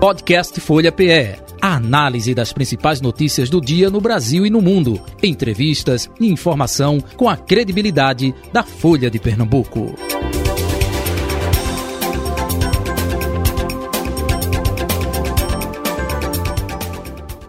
Podcast Folha PE. A análise das principais notícias do dia no Brasil e no mundo. Entrevistas e informação com a credibilidade da Folha de Pernambuco.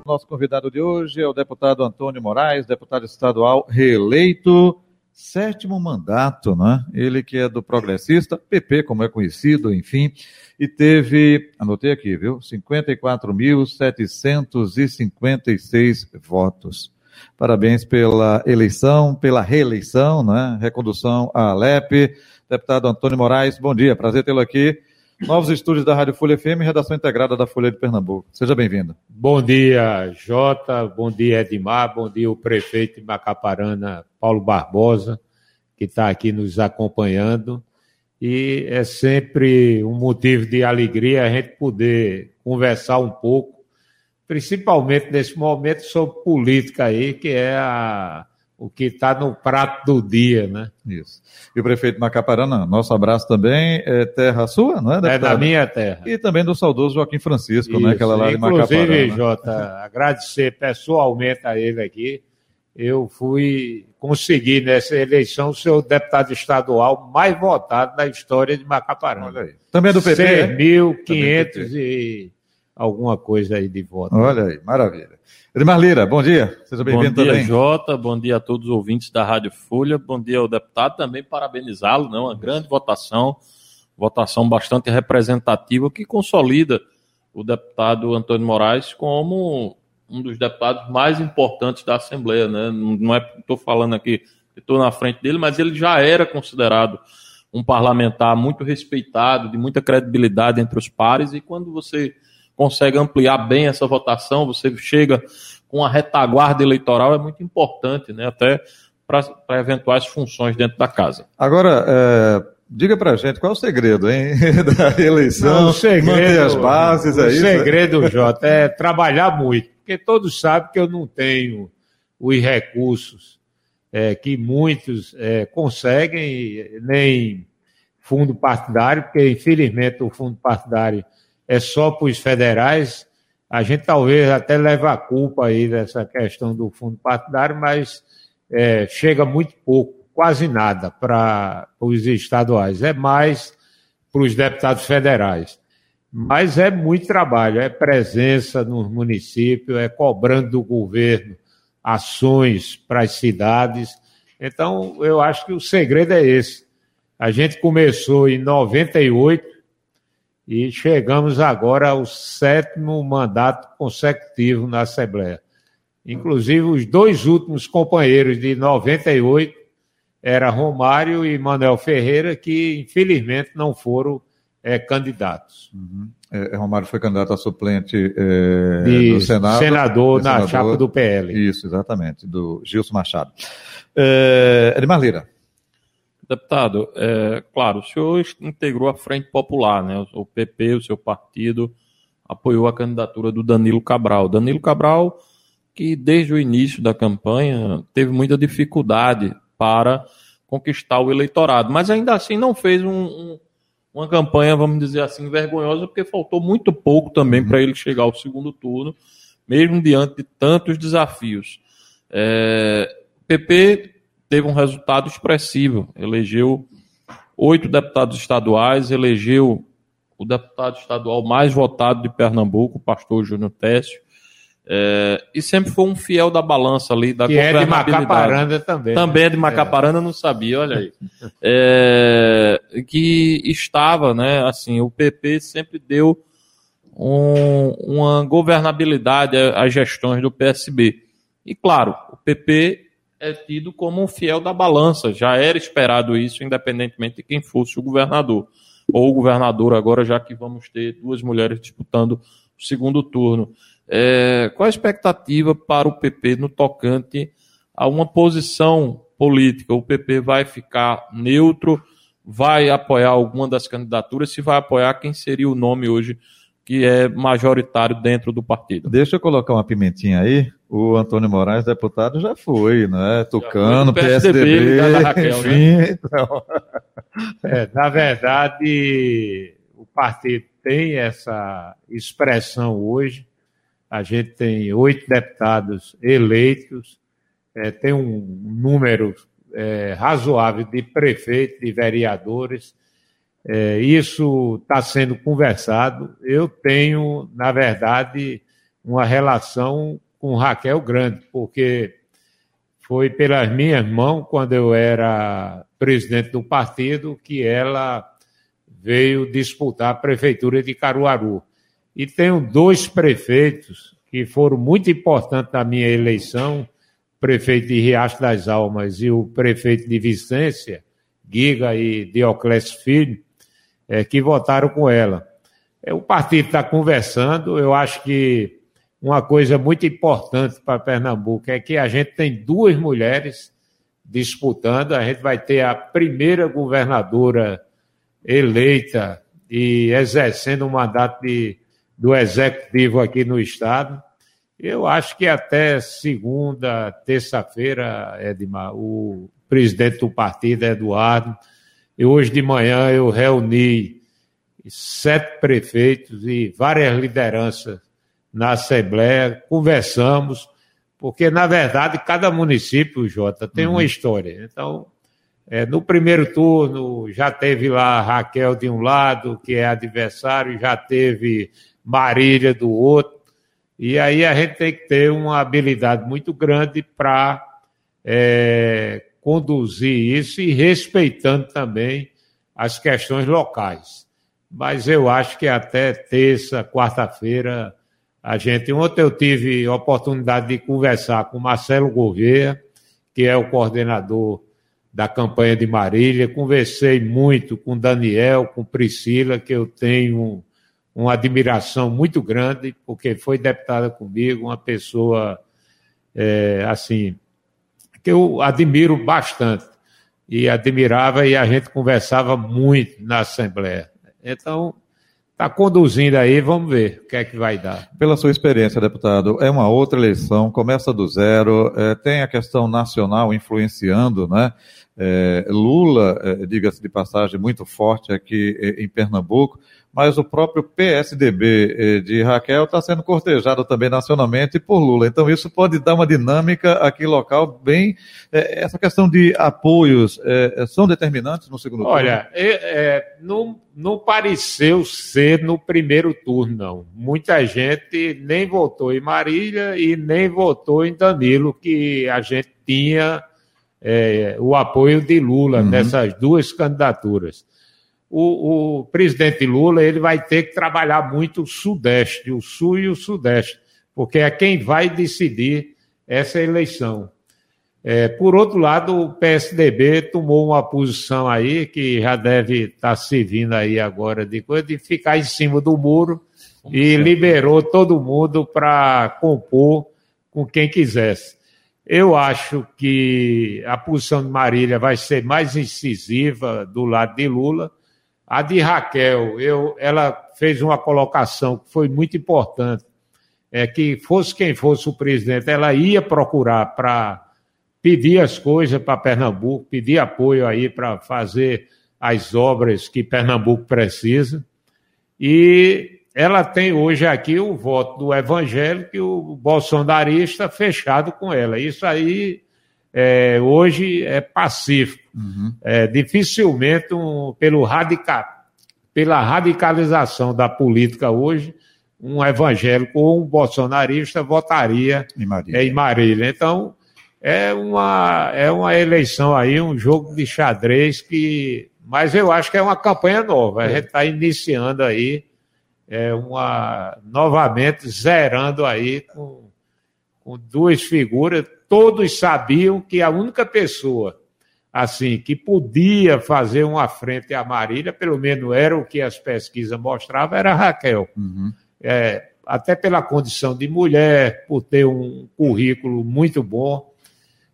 Nosso convidado de hoje é o deputado Antônio Moraes, deputado estadual reeleito sétimo mandato, né? Ele que é do progressista, PP, como é conhecido, enfim, e teve, anotei aqui, viu? 54.756 votos. Parabéns pela eleição, pela reeleição, né? Recondução à Alep. Deputado Antônio Moraes, bom dia, prazer tê-lo aqui. Novos estúdios da Rádio Folha FM, redação integrada da Folha de Pernambuco. Seja bem-vindo. Bom dia, Jota. Bom dia, Edmar. Bom dia, o prefeito de Macaparana, Paulo Barbosa, que está aqui nos acompanhando. E é sempre um motivo de alegria a gente poder conversar um pouco, principalmente nesse momento sobre política aí, que é a o que está no prato do dia, né? Isso. E o prefeito Macaparana, nosso abraço também, é terra sua, não é? Deputado? É da minha terra. E também do saudoso Joaquim Francisco, Isso. né? Aquela lá de Macaparana. Inclusive, Jota, agradecer pessoalmente a ele aqui. Eu fui conseguir nessa eleição ser o deputado estadual mais votado na história de Macaparana. Olha aí. Também é do PP? 6.500 né? e alguma coisa aí de voto. Olha aí, maravilha. Edmar Lira, bom dia. Seja bem-vindo também. Bom dia, Jota. Bom dia a todos os ouvintes da Rádio Folha. Bom dia ao deputado. Também parabenizá-lo, né? uma grande votação, votação bastante representativa que consolida o deputado Antônio Moraes como um dos deputados mais importantes da Assembleia. Né? Não é estou falando aqui estou na frente dele, mas ele já era considerado um parlamentar muito respeitado, de muita credibilidade entre os pares, e quando você consegue ampliar bem essa votação, você chega com a retaguarda eleitoral, é muito importante, né? Até para eventuais funções dentro da casa. Agora, é, diga para gente qual é o segredo, hein, da eleição, Não, o segredo, manter as bases, é o isso? O segredo, Jota, é trabalhar muito, porque todos sabem que eu não tenho os recursos é, que muitos é, conseguem, nem fundo partidário, porque infelizmente o fundo partidário é só para os federais. A gente talvez até leve a culpa aí dessa questão do fundo partidário, mas é, chega muito pouco, quase nada para os estaduais. É mais para os deputados federais. Mas é muito trabalho, é presença nos municípios, é cobrando do governo ações para as cidades. Então, eu acho que o segredo é esse. A gente começou em 98, e chegamos agora ao sétimo mandato consecutivo na Assembleia. Inclusive, os dois últimos companheiros de 98 era Romário e Manuel Ferreira, que infelizmente não foram é, candidatos. Uhum. É, Romário foi candidato a suplente é, do Senado. Senador na senador, chapa do PL. Isso, exatamente, do Gilson Machado. É, Edmar Lira. Deputado, é, claro, o senhor integrou a Frente Popular, né? O PP, o seu partido, apoiou a candidatura do Danilo Cabral. Danilo Cabral, que desde o início da campanha teve muita dificuldade para conquistar o eleitorado, mas ainda assim não fez um, um, uma campanha, vamos dizer assim, vergonhosa, porque faltou muito pouco também para ele chegar ao segundo turno, mesmo diante de tantos desafios. É, PP teve um resultado expressivo. Elegeu oito deputados estaduais, elegeu o deputado estadual mais votado de Pernambuco, o pastor Júnior Técio. É, e sempre foi um fiel da balança ali da que é de Macaparanda também. Também é de Macaparanda, é. não sabia, olha aí. É, que estava, né, assim, o PP sempre deu um, uma governabilidade às gestões do PSB. E claro, o PP é tido como um fiel da balança. Já era esperado isso, independentemente de quem fosse o governador. Ou o governador, agora, já que vamos ter duas mulheres disputando o segundo turno. É, qual a expectativa para o PP no tocante a uma posição política? O PP vai ficar neutro? Vai apoiar alguma das candidaturas? Se vai apoiar, quem seria o nome hoje que é majoritário dentro do partido. Deixa eu colocar uma pimentinha aí. O Antônio Moraes, deputado, já foi, né? Tucano, PSDB, PSDB Raquel, enfim. Né? Então... É, na verdade, o partido tem essa expressão hoje. A gente tem oito deputados eleitos, é, tem um número é, razoável de prefeitos, de vereadores. É, isso está sendo conversado. Eu tenho, na verdade, uma relação com Raquel grande, porque foi pelas minhas mãos, quando eu era presidente do partido, que ela veio disputar a prefeitura de Caruaru. E tenho dois prefeitos que foram muito importantes na minha eleição, o prefeito de Riacho das Almas e o prefeito de Vicência, Giga e Dioclésio Filho, é, que votaram com ela. É, o partido está conversando, eu acho que uma coisa muito importante para Pernambuco é que a gente tem duas mulheres disputando, a gente vai ter a primeira governadora eleita e exercendo o mandato de, do executivo aqui no Estado. Eu acho que até segunda, terça-feira, Edmar, o presidente do partido, Eduardo, e hoje de manhã eu reuni sete prefeitos e várias lideranças na Assembleia, conversamos, porque, na verdade, cada município, Jota, tem uhum. uma história. Então, é, no primeiro turno já teve lá Raquel de um lado, que é adversário, já teve Marília do outro. E aí a gente tem que ter uma habilidade muito grande para é, conduzir isso e respeitando também as questões locais. Mas eu acho que até terça, quarta-feira, a gente. Ontem eu tive a oportunidade de conversar com Marcelo Gouveia, que é o coordenador da campanha de Marília. Conversei muito com Daniel, com Priscila, que eu tenho uma admiração muito grande, porque foi deputada comigo, uma pessoa é, assim que eu admiro bastante e admirava e a gente conversava muito na Assembleia. Então, está conduzindo aí, vamos ver o que é que vai dar. Pela sua experiência, deputado, é uma outra eleição, começa do zero, é, tem a questão nacional influenciando, né? É, Lula, é, diga-se de passagem, muito forte aqui é, em Pernambuco, mas o próprio PSDB é, de Raquel está sendo cortejado também nacionalmente por Lula. Então isso pode dar uma dinâmica aqui local bem. É, essa questão de apoios é, são determinantes no segundo turno? Olha, não, não pareceu ser no primeiro turno, não. Muita gente nem votou em Marília e nem votou em Danilo, que a gente tinha é, o apoio de Lula uhum. nessas duas candidaturas. O, o, presidente Lula ele vai ter que trabalhar muito o Sudeste, o Sul e o Sudeste, porque é quem vai decidir essa eleição. É, por outro lado, o PSDB tomou uma posição aí que já deve estar tá servindo aí agora de coisa de ficar em cima do muro e liberou todo mundo para compor com quem quisesse. Eu acho que a posição de Marília vai ser mais incisiva do lado de Lula. A de Raquel, eu, ela fez uma colocação que foi muito importante, é que fosse quem fosse o presidente, ela ia procurar para pedir as coisas para Pernambuco, pedir apoio aí para fazer as obras que Pernambuco precisa. E ela tem hoje aqui o voto do evangélico e o bolsonarista fechado com ela. Isso aí é, hoje é pacífico. Uhum. É, dificilmente, um, pelo radica, pela radicalização da política hoje, um evangélico ou um bolsonarista votaria em Marília. Em Marília. Então, é uma, é uma eleição aí, um jogo de xadrez que. Mas eu acho que é uma campanha nova. A é. gente está iniciando aí é uma novamente zerando aí com, com duas figuras. Todos sabiam que a única pessoa assim que podia fazer uma frente à Marília, pelo menos era o que as pesquisas mostravam, era a Raquel. Uhum. É, até pela condição de mulher, por ter um currículo muito bom,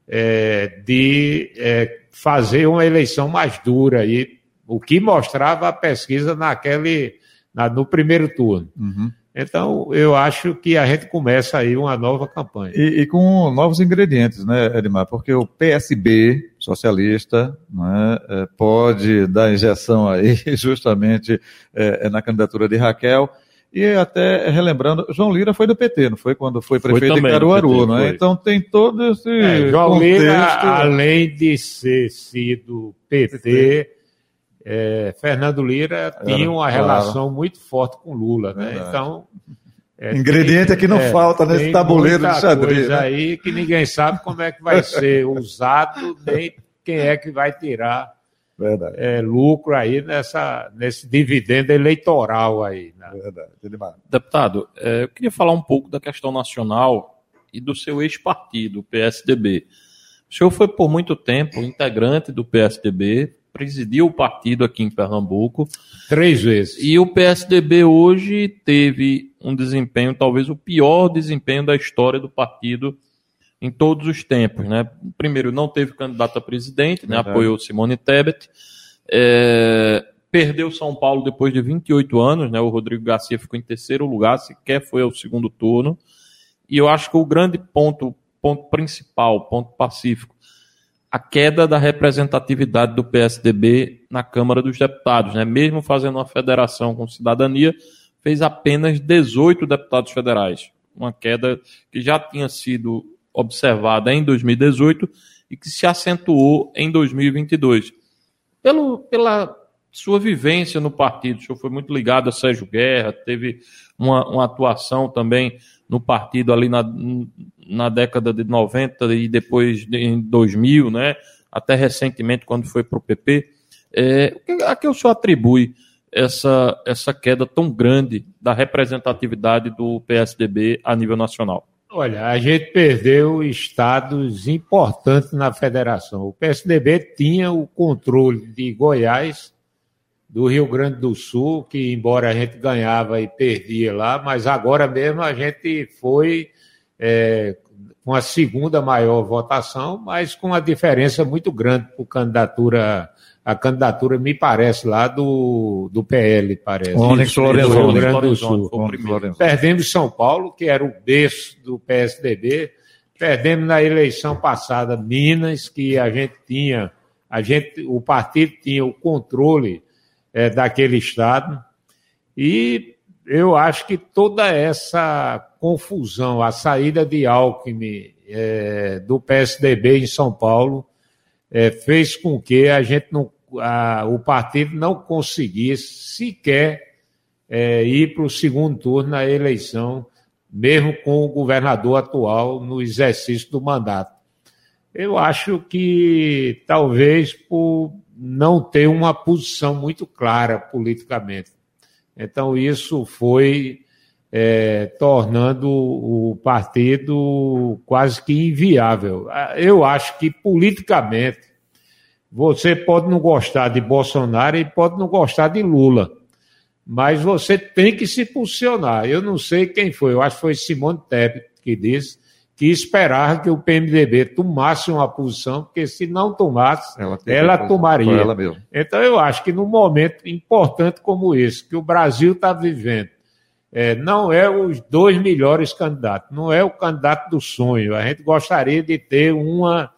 é, de é, fazer uma eleição mais dura, e o que mostrava a pesquisa naquele na, no primeiro turno. Uhum. Então, eu acho que a gente começa aí uma nova campanha. E, e, com novos ingredientes, né, Edmar? Porque o PSB socialista, né, pode dar injeção aí justamente é, na candidatura de Raquel. E até relembrando, João Lira foi do PT, não foi quando foi prefeito foi de Caruaru, PT, não é? Então tem todo esse. É, João contexto... Lira, além de ser sido PT, PT. É, Fernando Lira tinha uma relação muito forte com Lula, né? Verdade. Então. É, Ingrediente tem, é que não é, falta nesse tabuleiro de xadrez. Né? aí que ninguém sabe como é que vai ser usado, nem quem é que vai tirar é, lucro aí nessa, nesse dividendo eleitoral aí. Né? Verdade. Deputado, é, eu queria falar um pouco da questão nacional e do seu ex-partido, o PSDB. O senhor foi por muito tempo integrante do PSDB, presidiu o partido aqui em Pernambuco. Três vezes. E o PSDB hoje teve um desempenho, talvez o pior desempenho da história do partido em todos os tempos. Né? Primeiro, não teve candidato a presidente, né? apoiou Simone Tebet. É, perdeu São Paulo depois de 28 anos, né? o Rodrigo Garcia ficou em terceiro lugar, sequer foi ao segundo turno. E eu acho que o grande ponto, ponto principal, ponto pacífico, a queda da representatividade do PSDB na Câmara dos Deputados, né? Mesmo fazendo uma federação com cidadania, fez apenas 18 deputados federais, uma queda que já tinha sido observada em 2018 e que se acentuou em 2022. Pelo, pela sua vivência no partido, o senhor foi muito ligado a Sérgio Guerra, teve uma, uma atuação também no partido ali na, na década de 90 e depois em 2000, né? até recentemente quando foi para o PP. É, a que o senhor atribui essa, essa queda tão grande da representatividade do PSDB a nível nacional? Olha, a gente perdeu estados importantes na federação. O PSDB tinha o controle de Goiás, do Rio Grande do Sul, que embora a gente ganhava e perdia lá, mas agora mesmo a gente foi é, com a segunda maior votação, mas com uma diferença muito grande por candidatura. A candidatura, me parece, lá do, do PL, parece. Onyx Lorenzoni. Do Rio Grande do Sul. Perdemos São Paulo, que era o berço do PSDB. Perdemos na eleição passada Minas, que a gente tinha, a gente, o partido tinha o controle é, daquele Estado. E eu acho que toda essa confusão, a saída de Alckmin é, do PSDB em São Paulo, é, fez com que a gente não, a, o partido não conseguisse sequer é, ir para o segundo turno na eleição, mesmo com o governador atual no exercício do mandato. Eu acho que talvez por não ter uma posição muito clara politicamente. Então, isso foi é, tornando o partido quase que inviável. Eu acho que politicamente você pode não gostar de Bolsonaro e pode não gostar de Lula, mas você tem que se posicionar. Eu não sei quem foi, eu acho que foi Simone Tebet que disse que esperava que o PMDB tomasse uma posição, porque se não tomasse, ela, ela tomaria. Ela então, eu acho que num momento importante como esse, que o Brasil está vivendo, é, não é os dois melhores candidatos, não é o candidato do sonho. A gente gostaria de ter uma,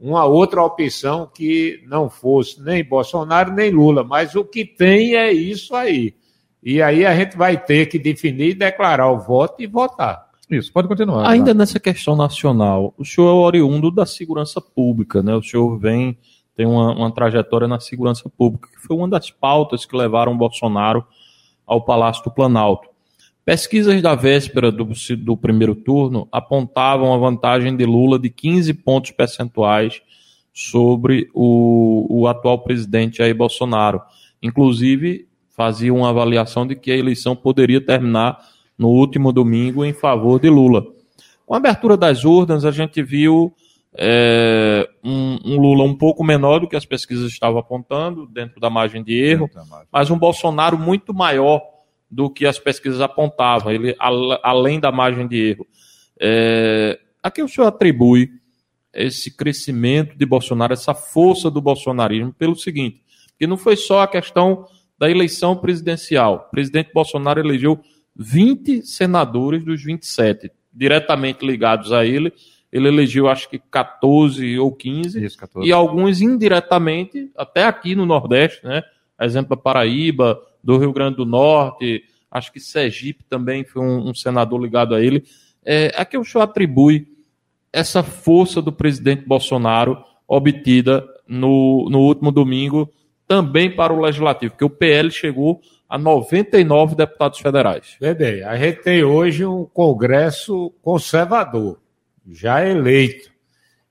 uma outra opção que não fosse nem Bolsonaro nem Lula, mas o que tem é isso aí. E aí a gente vai ter que definir, declarar o voto e votar. Isso, pode continuar. Ainda nessa questão nacional, o senhor é oriundo da segurança pública, né? O senhor vem, tem uma, uma trajetória na segurança pública, que foi uma das pautas que levaram Bolsonaro ao Palácio do Planalto. Pesquisas da véspera do, do primeiro turno apontavam a vantagem de Lula de 15 pontos percentuais sobre o, o atual presidente Jair Bolsonaro. Inclusive, fazia uma avaliação de que a eleição poderia terminar no último domingo em favor de Lula. Com a abertura das urnas, a gente viu é, um, um, Lula um pouco menor do que as pesquisas estavam apontando, dentro da margem de erro, mas um Bolsonaro muito maior do que as pesquisas apontavam, ele além da margem de erro. É, a que o senhor atribui esse crescimento de Bolsonaro, essa força do bolsonarismo, pelo seguinte, que não foi só a questão da eleição presidencial. O presidente Bolsonaro elegeu 20 senadores dos 27 diretamente ligados a ele ele elegeu acho que 14 ou 15, Isso, 14. e alguns indiretamente, até aqui no Nordeste, né? Exemplo, a Paraíba, do Rio Grande do Norte, acho que Sergipe também foi um, um senador ligado a ele. É, a que o senhor atribui essa força do presidente Bolsonaro obtida no, no último domingo também para o Legislativo, porque o PL chegou a 99 deputados federais. Bem, a gente tem hoje um Congresso conservador, já eleito.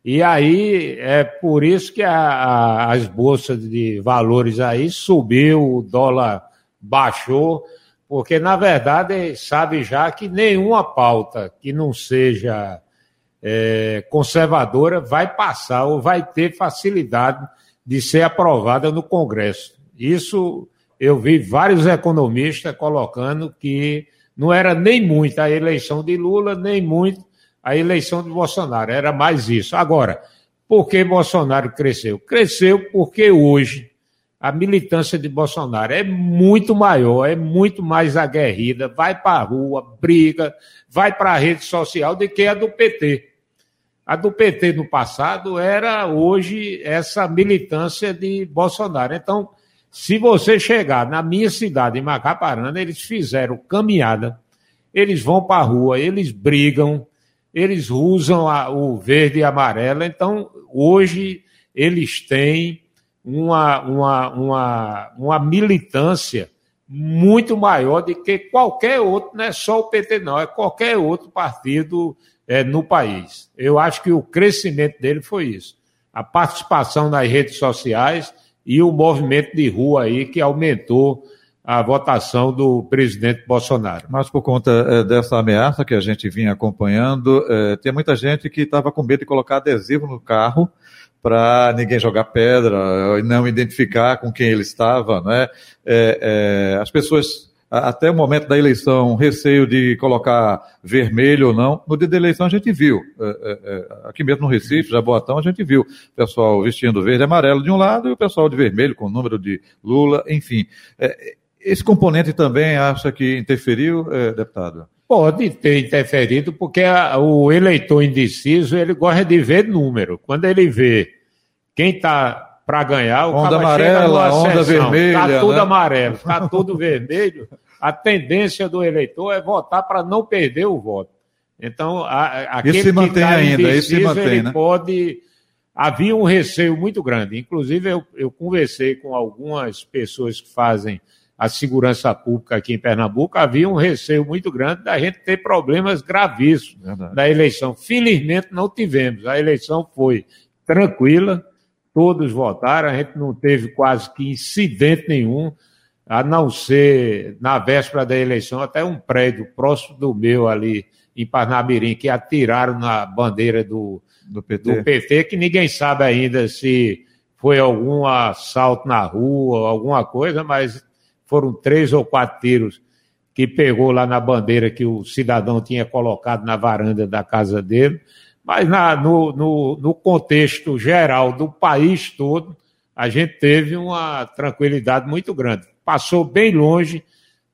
E aí é por isso que a, a, as bolsas de valores aí subiu, o dólar baixou, porque na verdade sabe já que nenhuma pauta que não seja é, conservadora vai passar ou vai ter facilidade de ser aprovada no Congresso. Isso eu vi vários economistas colocando que não era nem muito a eleição de Lula, nem muito a eleição de Bolsonaro, era mais isso. Agora, por que Bolsonaro cresceu? Cresceu porque hoje a militância de Bolsonaro é muito maior, é muito mais aguerrida, vai para a rua, briga, vai para a rede social do que a do PT. A do PT no passado era hoje essa militância de Bolsonaro. Então, se você chegar na minha cidade, em Macaparana, eles fizeram caminhada, eles vão para a rua, eles brigam, eles usam a, o verde e amarelo. Então, hoje, eles têm uma, uma, uma, uma militância muito maior do que qualquer outro, não é só o PT, não, é qualquer outro partido é, no país. Eu acho que o crescimento dele foi isso. A participação nas redes sociais e o movimento de rua aí que aumentou a votação do presidente Bolsonaro. Mas por conta é, dessa ameaça que a gente vinha acompanhando, é, tem muita gente que estava com medo de colocar adesivo no carro para ninguém jogar pedra e não identificar com quem ele estava, né? É, as pessoas até o momento da eleição, receio de colocar vermelho ou não. No dia da eleição a gente viu, é, é, aqui mesmo no Recife, Jaboatão, a gente viu o pessoal vestindo verde e amarelo de um lado e o pessoal de vermelho com o número de Lula, enfim. É, esse componente também acha que interferiu, é, deputado? Pode ter interferido, porque a, o eleitor indeciso ele gosta de ver número. Quando ele vê quem está para ganhar, o onda amarela, onda vermelha. Está tudo né? amarelo, está tudo vermelho. A tendência do eleitor é votar para não perder o voto. Então, a, aquele isso se mantém que tá ainda, indeciso, isso se mantém, ele né? pode. Havia um receio muito grande. Inclusive, eu, eu conversei com algumas pessoas que fazem a segurança pública aqui em Pernambuco, havia um receio muito grande da gente ter problemas gravíssimos Verdade. na eleição. Felizmente não tivemos. A eleição foi tranquila, todos votaram, a gente não teve quase que incidente nenhum, a não ser na véspera da eleição, até um prédio próximo do meu ali em Parnamirim, que atiraram na bandeira do, Do PT. do PT, que ninguém sabe ainda se foi algum assalto na rua, alguma coisa, mas foram três ou quatro tiros que pegou lá na bandeira que o cidadão tinha colocado na varanda da casa dele. Mas na- no, no- no contexto geral do país todo, a gente teve uma tranquilidade muito grande. Passou bem longe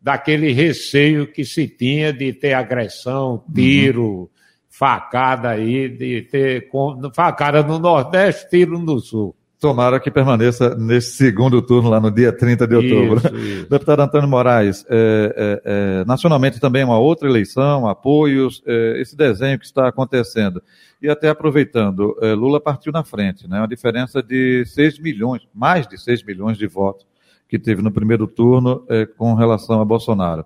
daquele receio que se tinha de ter agressão, tiro, facada aí, de ter facada no Nordeste, tiro no Sul. Tomara que permaneça nesse segundo turno, lá no dia 30 de outubro. Isso, isso. Deputado Antônio Moraes, é, é, é, nacionalmente também uma outra eleição, apoios, é, esse desenho que está acontecendo. E até aproveitando, é, Lula partiu na frente, né? Uma diferença de 6 milhões, mais de 6 milhões de votos que teve no primeiro turno é, com relação a Bolsonaro.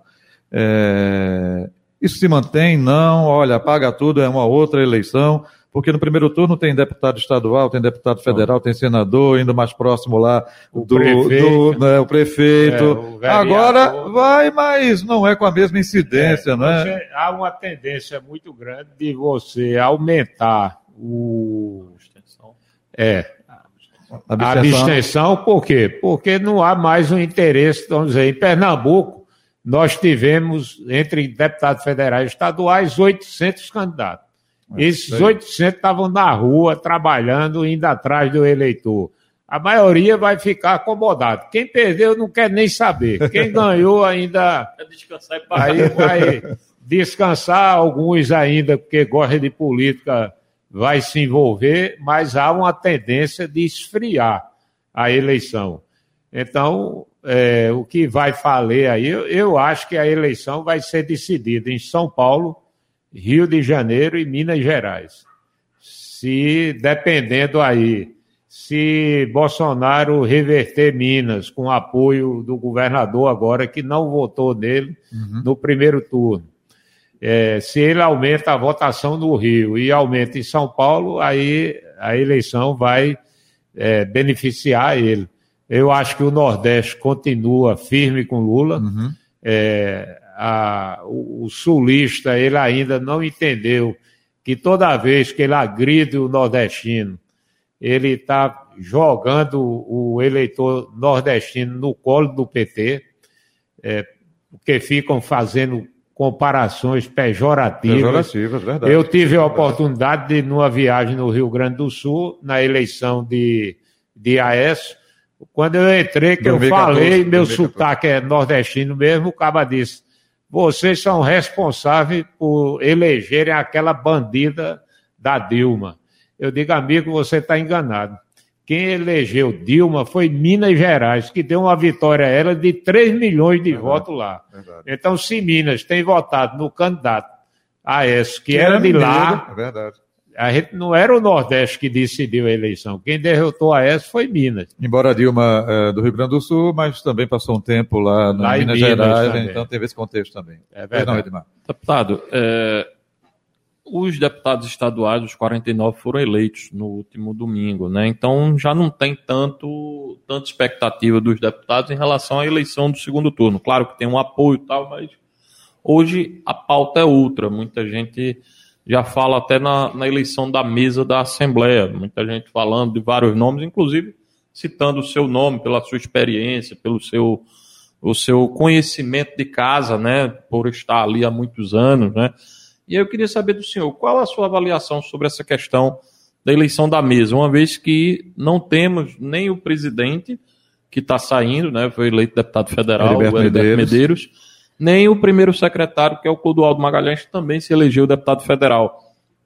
É, isso se mantém? Não, olha, apaga tudo, é uma outra eleição, porque no primeiro turno tem deputado estadual, tem deputado federal, tem senador, indo mais próximo lá O do, prefeito. do- né, o prefeito. É, o. Agora vai, mas não é com a mesma incidência, não é? Você- há uma tendência muito grande de você aumentar o. É, abstenção- abstenção, por quê? Porque não há mais um interesse, vamos dizer, em Pernambuco, nós tivemos, entre deputados federais e estaduais, 800 candidatos. Esses sei. 800 estavam na rua, trabalhando, indo atrás do eleitor. A maioria vai ficar acomodado. Quem perdeu não quer nem saber. Quem ganhou ainda descansar e Aí vai descansar alguns ainda, porque gostam de política vai se envolver, mas há uma tendência de esfriar a eleição. Então, é, o que vai falar aí, eu, eu acho que a eleição vai ser decidida em São Paulo, Rio de Janeiro e Minas Gerais. Se, dependendo aí, se Bolsonaro reverter Minas com apoio do governador agora, que não votou nele uhum. no primeiro turno, é, se ele aumenta a votação no Rio e aumenta em São Paulo, aí a eleição vai é, beneficiar ele. Eu acho que o Nordeste continua firme com Lula. Uhum. É, a, o, o, sulista ele ainda não entendeu que toda vez que ele agride o nordestino, ele está jogando o eleitor nordestino no colo do PT, é, porque ficam fazendo comparações pejorativas. Pejorativas, verdade. Eu tive a oportunidade de, numa viagem no Rio Grande do Sul, na eleição de, de Aécio, quando eu entrei, que 2014, eu falei, meu 2014. sotaque é nordestino mesmo, o caba disse, vocês são responsáveis por elegerem aquela bandida da Dilma. Eu digo, amigo, você está enganado. Quem elegeu Dilma foi Minas Gerais, que deu uma vitória a ela de 3 milhões de verdade, votos lá. Verdade. Então, se Minas tem votado no candidato Aécio, que, que era, era de lá, é verdade. a gente não era o Nordeste que decidiu a eleição. Quem derrotou Aécio foi Minas. Embora Dilma é, do Rio Grande do Sul, mas também passou um tempo lá, lá Minas, Minas Gerais, também. então teve esse contexto também. É verdade. Perdão, Edmar. Deputado, é, os deputados estaduais, os 49, foram eleitos no último domingo, né? Então já não tem tanto tanta expectativa dos deputados em relação à eleição do segundo turno. Claro que tem um apoio e tal, mas hoje a pauta é outra. Muita gente já fala até na, na eleição da mesa da Assembleia, muita gente falando de vários nomes, inclusive citando o seu nome pela sua experiência, pelo seu o seu conhecimento de casa, né, por estar ali há muitos anos, né? E eu queria saber do senhor, qual a sua avaliação sobre essa questão da eleição da mesa, uma vez que não temos nem o presidente, que está saindo, né, foi eleito deputado federal, Heriberto o Heriberto Medeiros. Medeiros, nem o primeiro secretário, que é o Clodoaldo Magalhães, que também se elegeu deputado federal.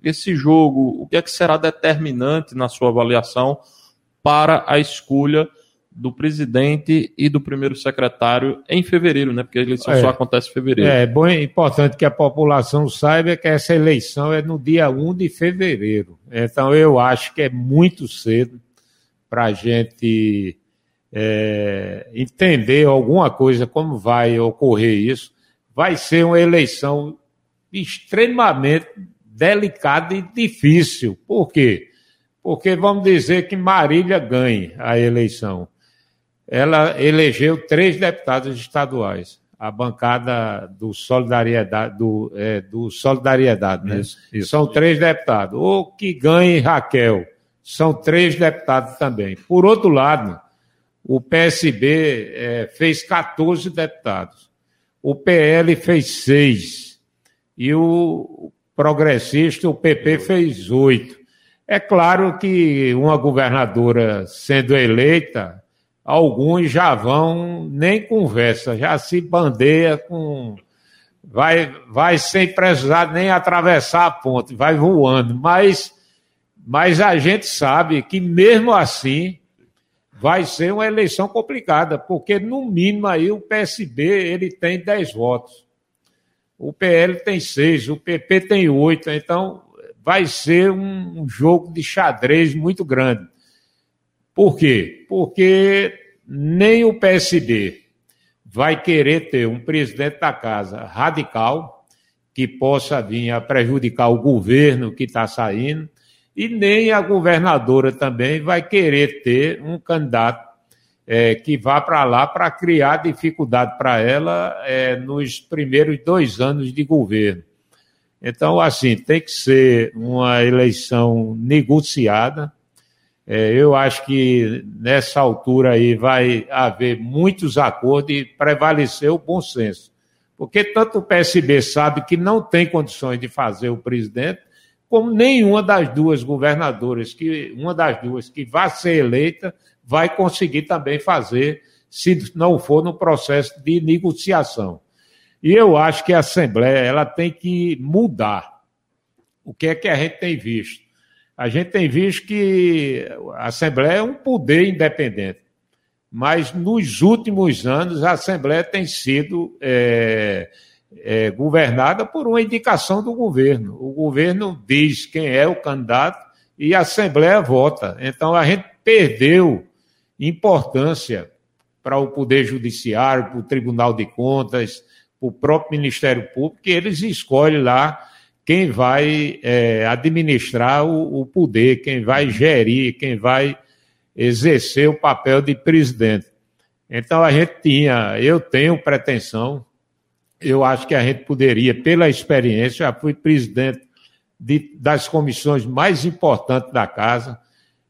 Esse jogo, o que é que será determinante na sua avaliação para a escolha do presidente e do primeiro secretário em fevereiro, né? Porque a eleição é, só acontece em fevereiro. É, bom, é importante que a população saiba que essa eleição é no dia 1 de fevereiro. Então eu acho que é muito cedo para a gente é, entender alguma coisa, como vai ocorrer isso. Vai ser uma eleição extremamente delicada e difícil. Por quê? Porque vamos dizer que Marília ganhe a eleição ela elegeu três deputados estaduais, a bancada do Solidariedade, do, é, do Solidariedade, né? Isso, isso, São três deputados. O que ganhe Raquel, são três deputados também. Por outro lado, o PSB é, fez 14 deputados, o PL fez seis e o progressista, o PP, fez oito. É claro que uma governadora sendo eleita, alguns já vão, nem conversa, já se bandeia com. Vai, vai sem precisar nem atravessar a ponte, vai voando. Mas, mas a gente sabe que mesmo assim vai ser uma eleição complicada, porque no mínimo aí o PSB ele tem 10 votos. O PL tem seis, o PP tem oito, então vai ser um jogo de xadrez muito grande. Por quê? Porque nem o PSD vai querer ter um presidente da casa radical que possa vir a prejudicar o governo que está saindo, e nem a governadora também vai querer ter um candidato é, que vá para lá para criar dificuldade para ela é, nos primeiros dois anos de governo. Então, assim, tem que ser uma eleição negociada, é, eu acho que nessa altura aí vai haver muitos acordos e prevalecer o bom senso. Porque tanto o PSB sabe que não tem condições de fazer o presidente, como nenhuma das duas governadoras, que uma das duas que vai ser eleita, vai conseguir também fazer, se não for no processo de negociação. E eu acho que a Assembleia ela tem que mudar. O que é que a gente tem visto? A gente tem visto que a Assembleia é um poder independente, mas nos últimos anos a Assembleia tem sido é, é, governada por uma indicação do governo. O governo diz quem é o candidato e a Assembleia vota. Então a gente perdeu importância para o Poder Judiciário, para o Tribunal de Contas, para o próprio Ministério Público, que eles escolhem lá quem vai é, administrar o, o, poder, quem vai gerir, quem vai exercer o papel de presidente. Então a gente tinha, eu tenho pretensão, eu acho que a gente poderia, pela experiência, já fui presidente de, das comissões mais importantes da casa,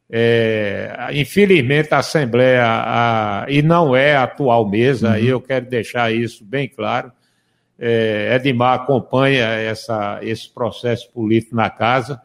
é, infelizmente, a Assembleia, a, e não é a atual mesa, uhum. e eu quero deixar isso bem claro. É, Edmar acompanha essa, esse processo político na casa.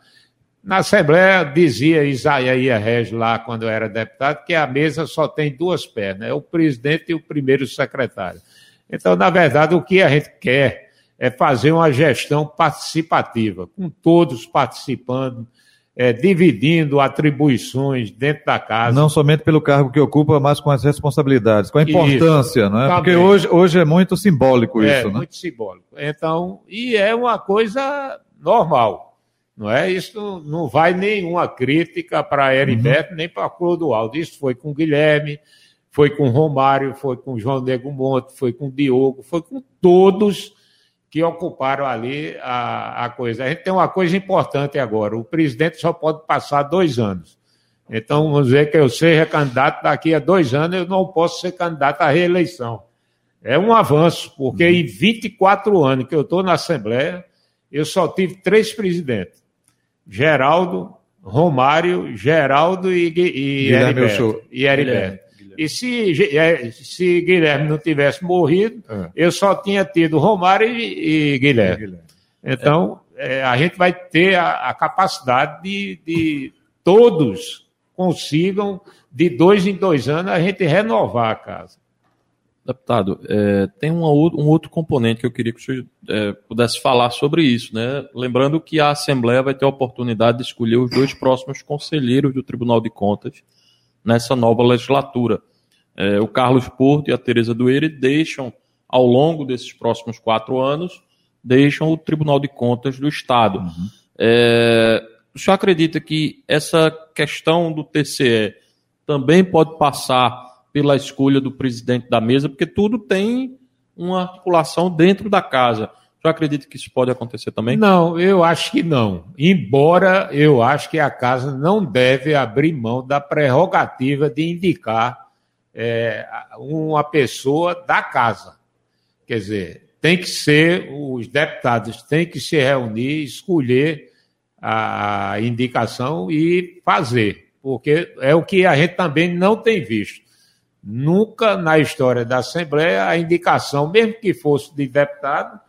Na Assembleia, dizia Isaías Regis lá, quando eu era deputado, que a mesa só tem duas pernas: é o presidente e o primeiro secretário. Então, na verdade, o que a gente quer é fazer uma gestão participativa, com todos participando é, dividindo atribuições dentro da casa. Não somente pelo cargo que ocupa, mas com as responsabilidades, com a importância, isso, não é? Porque hoje, hoje é muito simbólico é, isso, né? É, muito simbólico. Então, e é uma coisa normal, não é? Isso não vai nenhuma crítica para Heriberto, uhum. nem para Clodoaldo. Isso foi com Guilherme, foi com Romário, foi com João Nego Monte, foi com Diogo, foi com todos que ocuparam ali a, a coisa. A gente tem uma coisa importante agora: o presidente só pode passar dois anos. Então, vamos dizer que eu seja candidato daqui a dois anos, eu não posso ser candidato à reeleição. É um avanço, porque uhum. em 24 anos que eu estou na Assembleia, eu só tive três presidentes: Geraldo, Romário, Geraldo e, e Heriberto. E Heriberto. E se, é, se Guilherme não tivesse morrido, é. eu só tinha tido Romário e, e Guilherme. Guilherme. Então, é. a gente vai ter a, a capacidade de, de, todos consigam, de dois em dois anos, a gente renovar a casa. Deputado, é, tem um outro componente que eu queria que o senhor é, pudesse falar sobre isso, né? Lembrando que a Assembleia vai ter a oportunidade de escolher os dois próximos conselheiros do Tribunal de Contas nessa nova legislatura. É, o Carlos Porto e a Tereza Dueire deixam, ao longo desses próximos quatro anos, deixam o Tribunal de Contas do Estado. Uhum. É, o senhor acredita que essa questão do TCE também pode passar pela escolha do presidente da mesa, porque tudo tem uma articulação dentro da casa. O senhor acredita que isso pode acontecer também? Não, eu acho que não. Embora eu acho que a casa não deve abrir mão da prerrogativa de indicar é, uma pessoa da casa. Quer dizer, tem que ser, os deputados têm que se reunir, escolher a indicação e fazer, porque é o que a gente também não tem visto. Nunca na história da Assembleia a indicação, mesmo que fosse de deputado,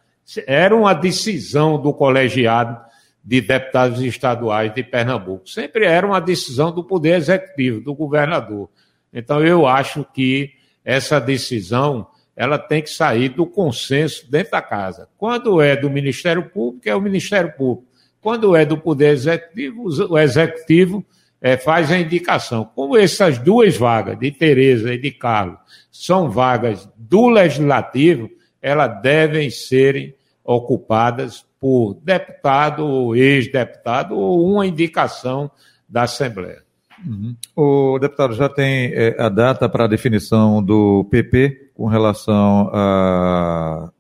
era uma decisão do colegiado de deputados estaduais de Pernambuco. Sempre era uma decisão do Poder Executivo, do governador. Então, eu acho que essa decisão ela tem que sair do consenso dentro da casa. Quando é do Ministério Público, é o Ministério Público. Quando é do Poder Executivo, o Executivo é, faz a indicação. Como essas duas vagas, de Tereza e de Carlos, são vagas do Legislativo, elas devem serem ocupadas por deputado ou ex-deputado ou uma indicação da Assembleia. Uhum. O deputado já tem é, a data para a definição do PP com relação à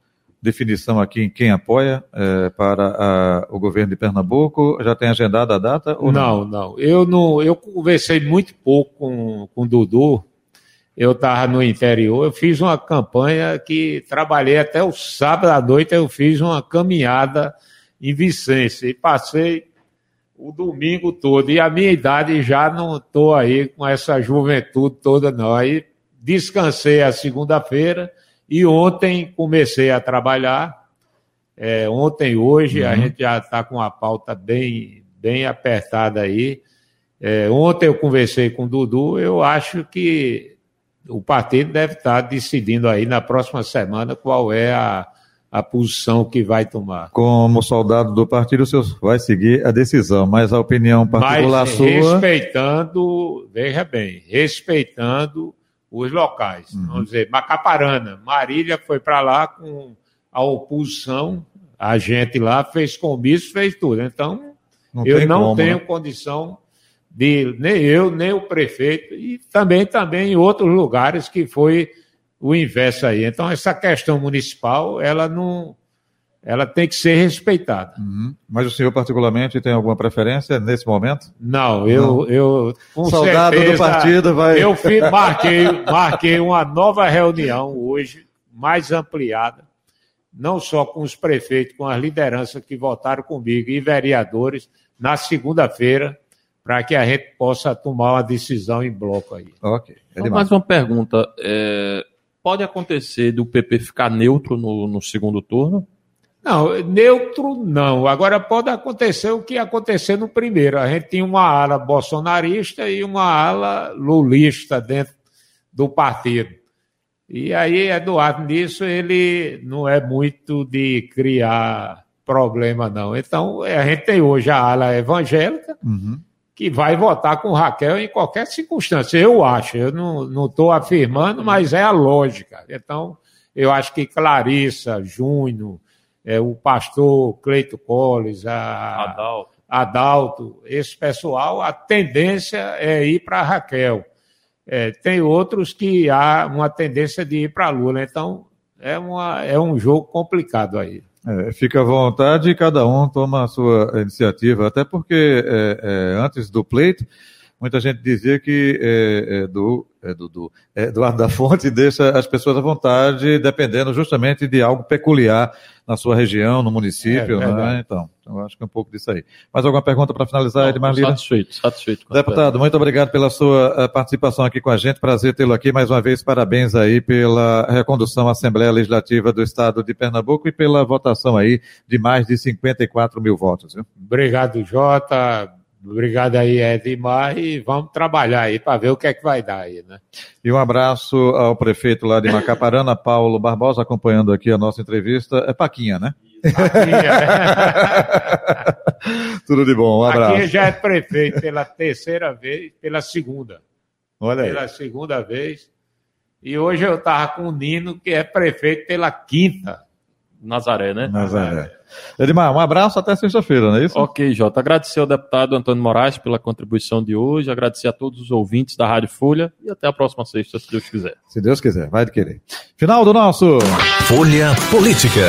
definição aqui em quem apoia é, para a, o governo de Pernambuco? Já tem agendada a data? Ou não, não, não. Eu, não, eu conversei muito pouco com, com o Dudu. Eu estava no interior, eu fiz uma campanha que trabalhei até o sábado à noite, eu fiz uma caminhada em Vicência e passei o domingo todo. E a minha idade já não estou aí com essa juventude toda, não. Aí descansei a segunda-feira e ontem comecei a trabalhar. É, ontem e hoje uhum. a gente já está com a pauta bem, bem apertada aí. É, ontem eu conversei com o Dudu, eu acho que o partido deve estar tá decidindo aí na próxima semana qual é a, a posição que vai tomar. Como soldado do partido, o senhor vai seguir a decisão, mas a opinião particular mas, sua. Respeitando, veja bem, respeitando os locais. Uhum. Vamos dizer, Macaparana, Marília foi para lá com a oposição, a gente lá fez comício, fez tudo. Então, não eu não como, tenho né? condição de, nem eu, nem o prefeito, e também, também em outros lugares que foi o inverso aí. Então, essa questão municipal, ela não. Ela tem que ser respeitada. Uhum. Mas o senhor, particularmente, tem alguma preferência nesse momento? Não, eu. Não. eu com Soldado certeza, do partido vai. Eu marquei, marquei uma nova reunião hoje, mais ampliada, não só com os prefeitos, com as lideranças que votaram comigo e vereadores, na segunda-feira, para que a gente possa tomar uma decisão em bloco aí. Ok. É mais uma pergunta. É, pode acontecer do PP ficar neutro no, no segundo turno? Não, neutro não. Agora pode acontecer o que aconteceu no primeiro. A gente tinha uma ala bolsonarista e uma ala lulista dentro do partido. E aí, Eduardo, nisso ele não é muito de criar problema, não. Então, a gente tem hoje a ala evangélica, uhum que vai votar com Raquel em qualquer circunstância. Eu acho, eu não estou afirmando, mas é a lógica. Então, eu acho que Clarissa, Júnior, é, o pastor Cleito Colles, a, Adalto. Adalto, esse pessoal, a tendência é ir para Raquel. É, tem outros que há uma tendência de ir para Lula. Então, é, uma, é um jogo complicado aí. É, fica à vontade e cada um toma a sua iniciativa, até porque é, é, antes do pleito, muita gente dizia que é, é do, é, do, do é, Eduardo da Fonte deixa as pessoas à vontade, dependendo justamente de algo peculiar na sua região, no município, né? Então, eu acho que é um pouco disso aí. Mais alguma pergunta para finalizar, Edmar Lira? Satisfeito, satisfeito. Deputado, muito obrigado pela sua eh, participação aqui com a gente. Prazer tê-lo aqui mais uma vez. Parabéns aí pela recondução à Assembleia Legislativa do Estado de Pernambuco e pela votação aí de mais de 54 mil votos. Viu? Obrigado, Jota. Obrigado aí, Edmar, e vamos trabalhar aí para ver o que é que vai dar aí, né? E um abraço ao prefeito lá de Macaparana, Paulo Barbosa, acompanhando aqui a nossa entrevista. É Paquinha, né? Paquinha. Tudo de bom, um abraço. Paquinha já é prefeito pela terceira vez, pela segunda. Olha aí. Pela segunda vez. E hoje eu estava com o Nino, que é prefeito pela quinta. Nazaré, né? Nazaré. Edmar, um abraço até sexta-feira, não é isso? Ok, Jota. Agradecer ao deputado Antônio Moraes pela contribuição de hoje, agradecer a todos os ouvintes da Rádio Folha e até a próxima sexta, se Deus quiser. Se Deus quiser, vai de querer. Final do nosso Folha Política.